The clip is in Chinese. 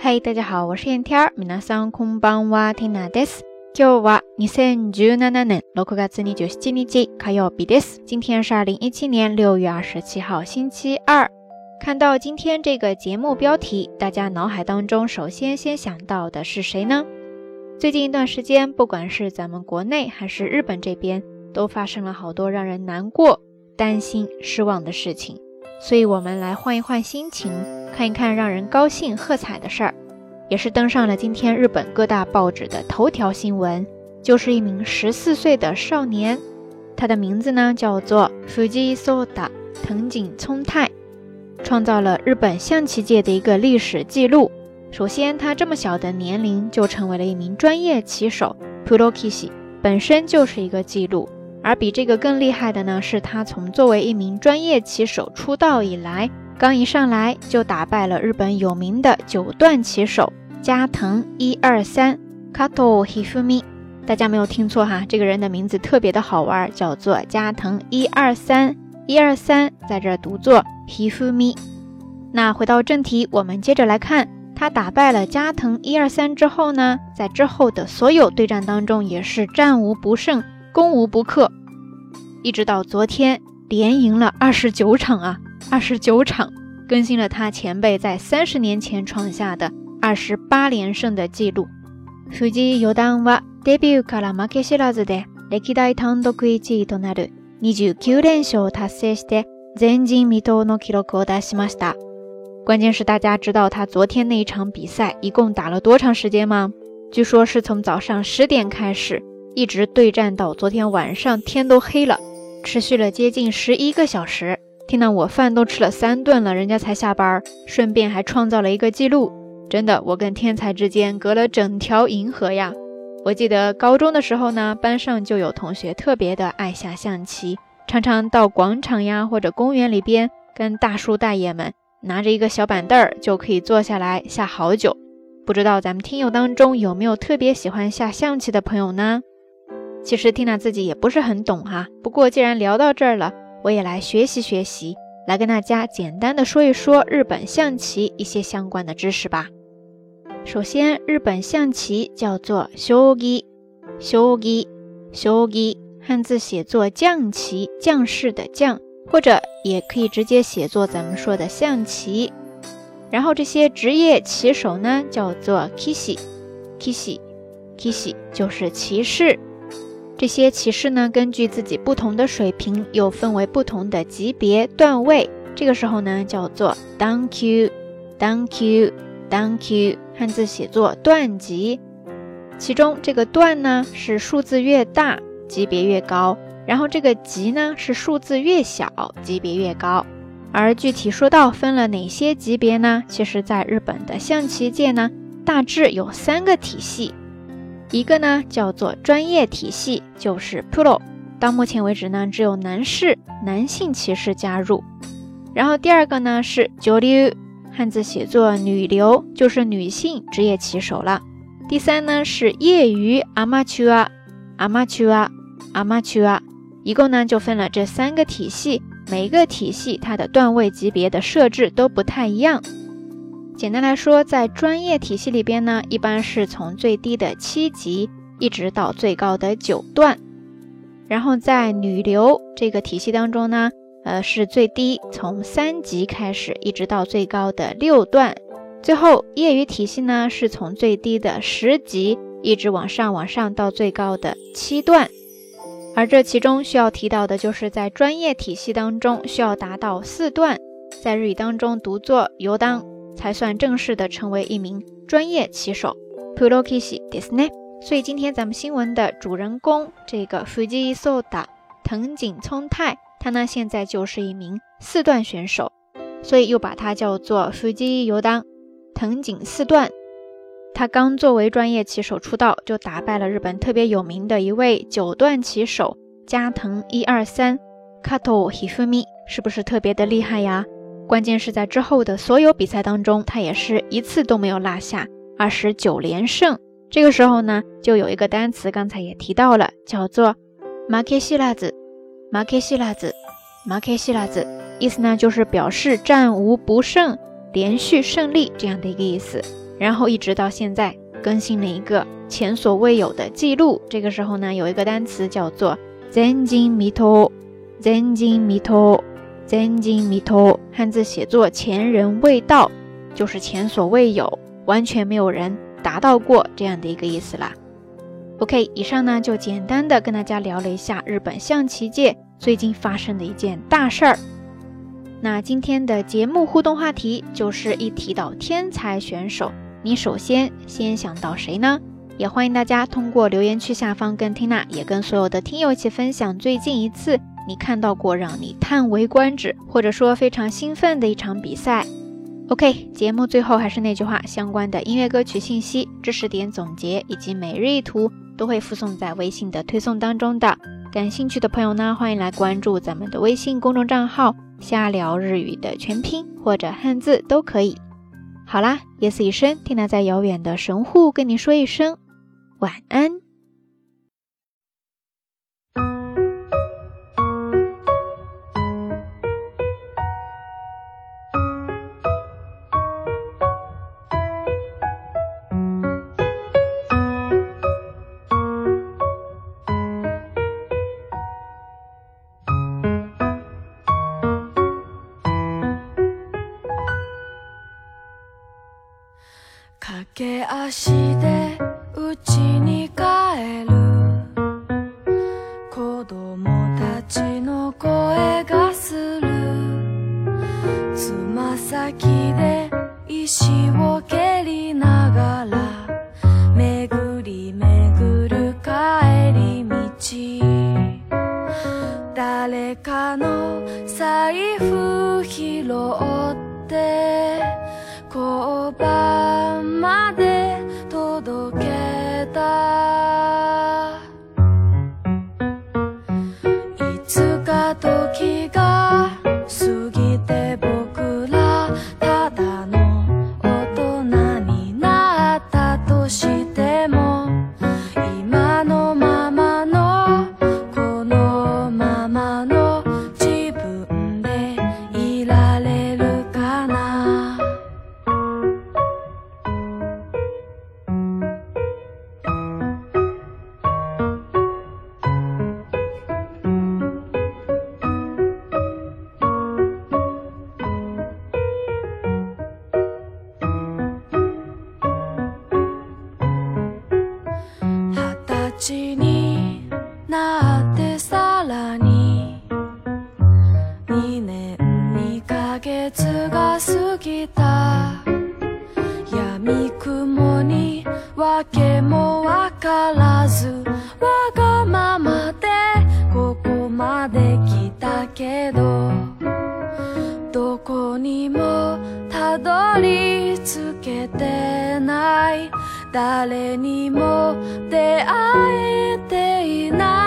嗨，大家好，我是燕天儿。皆さんこんばんは、ティナです。今日は二千十七年六月二十七日火曜日です。今天是二零一七年六月二十七号，星期二。看到今天这个节目标题，大家脑海当中首先先想到的是谁呢？最近一段时间，不管是咱们国内还是日本这边，都发生了好多让人难过、担心、失望的事情。所以，我们来换一换心情， 看一看让人高兴、喝彩的事儿，也是登上了今天日本各大报纸的头条新闻。就是一名十四岁的少年，他的名字呢叫做 Fuji Soda 藤井聪太，创造了日本象棋界的一个历史记录。首先，他这么小的年龄就成为了一名专业棋手 p u r o k i s h i 本身就是一个记录。而比这个更厉害的呢，是他从作为一名专业棋手出道以来，刚一上来就打败了日本有名的九段棋手加藤一二三 Kato Hifumi。大家没有听错哈，这个人的名字特别的好玩，叫做加藤一二三一二三，在这读作 Hifumi。那回到正题，我们接着来看，他打败了加藤一二三之后呢，在之后的所有对战当中也是战无不胜。攻无不克，一直到昨天连赢了二十九场啊，二十九场，更新了他前辈在三十年前创下的二十八连胜的记录。藤井四段はデビューから負け知らずで歴代単独1位となる29連勝を達成して前人未到の記録を出しました。关键是大家知道他昨天那一场比赛一共打了多长时间吗？据说是从早上十点开始。一直对战到昨天晚上，天都黑了，持续了接近十一个小时。 听到我饭都吃了三顿了，人家才下班，顺便还创造了一个记录。真的，我跟天才之间隔了整条银河呀！我记得高中的时候呢，班上就有同学特别的爱下象棋，常常到广场呀或者公园里边，跟大叔大爷们拿着一个小板凳儿就可以坐下来下好久。不知道咱们听友当中有没有特别喜欢下象棋的朋友呢？其实缇娜自己也不是很懂哈，不过既然聊到这儿了，我也来学习学习，来跟大家简单的说一说日本象棋一些相关的知识吧。首先，日本象棋叫做 shogi，shogi，shogi，汉字写作将棋，将士的将，或者也可以直接写作咱们说的象棋。然后这些职业棋手呢，叫做 kishi，kishi，kishi，就是骑士。这些骑士呢，根据自己不同的水平，又分为不同的级别段位。这个时候呢，叫做 Thank you，Thank you，Thank you，汉字写作段级。其中这个段呢，是数字越大级别越高，然后这个级呢，是数字越小级别越高。而具体说到分了哪些级别呢？其实，在日本的象棋界呢，大致有三个体系。一个呢叫做专业体系，就是 Pro，到目前为止呢只有男士、男性骑士加入。然后第二个呢是 j o u 汉字写作女流，就是女性职业棋手了。第三呢是业余 Amateur，Amateur，Amateur，一共呢就分了这三个体系，每一个体系它的段位级别的设置都不太一样。简单来说，在专业体系里边呢，一般是从最低的七级一直到最高的九段。然后在女流这个体系当中呢，呃，是最低从三级开始，一直到最高的六段。最后业余体系呢，是从最低的十级一直往上往上到最高的七段。而这其中需要提到的就是在专业体系当中需要达到四段，在日语当中读作游当。才算正式的成为一名专业棋手，Pro Kishi Disney。所以今天咱们新闻的主人公这个 Fuji Soda 藤井聪太，他呢现在就是一名四段选手，所以又把他叫做 Fuji 游当藤井四段。他刚作为专业棋手出道，就打败了日本特别有名的一位九段棋手加藤一二三 Kato Hifumi，是不是特别的厉害呀？关键是在之后的所有比赛当中，他也是一次都没有落下，二十九连胜。这个时候呢，就有一个单词，刚才也提到了，叫做马克西拉子，马克西拉子，马克西拉子，意思呢就是表示战无不胜，连续胜利这样的一个意思。然后一直到现在更新了一个前所未有的记录。这个时候呢，有一个单词叫做“前进弥陀”，前进弥陀，前进弥陀，汉字写作“前人未到”，就是前所未有，完全没有人达到过这样的一个意思啦。OK，以上呢就简单的跟大家聊了一下日本象棋界最近发生的一件大事儿。那今天的节目互动话题就是一提到天才选手。你首先先想到谁呢？也欢迎大家通过留言区下方跟缇娜，也跟所有的听友一起分享最近一次你看到过让你叹为观止，或者说非常兴奋的一场比赛。OK，节目最后还是那句话，相关的音乐歌曲信息、知识点总结以及每日一图都会附送在微信的推送当中的。感兴趣的朋友呢，欢迎来关注咱们的微信公众账号“瞎聊日语”的全拼或者汉字都可以。好啦，夜色已深，听娜在遥远的神户跟你说一声晚安。足で家に帰る。子供たちの声がする。つま先で石を蹴りながら巡り巡る帰り道。誰かの財布拾って交番まで二十歳になってさらに。2年2ヶ月が過ぎた。闇雲に訳もわからず。わがままでここまで来たけど。どこにもたどり着誰にも出会えていない。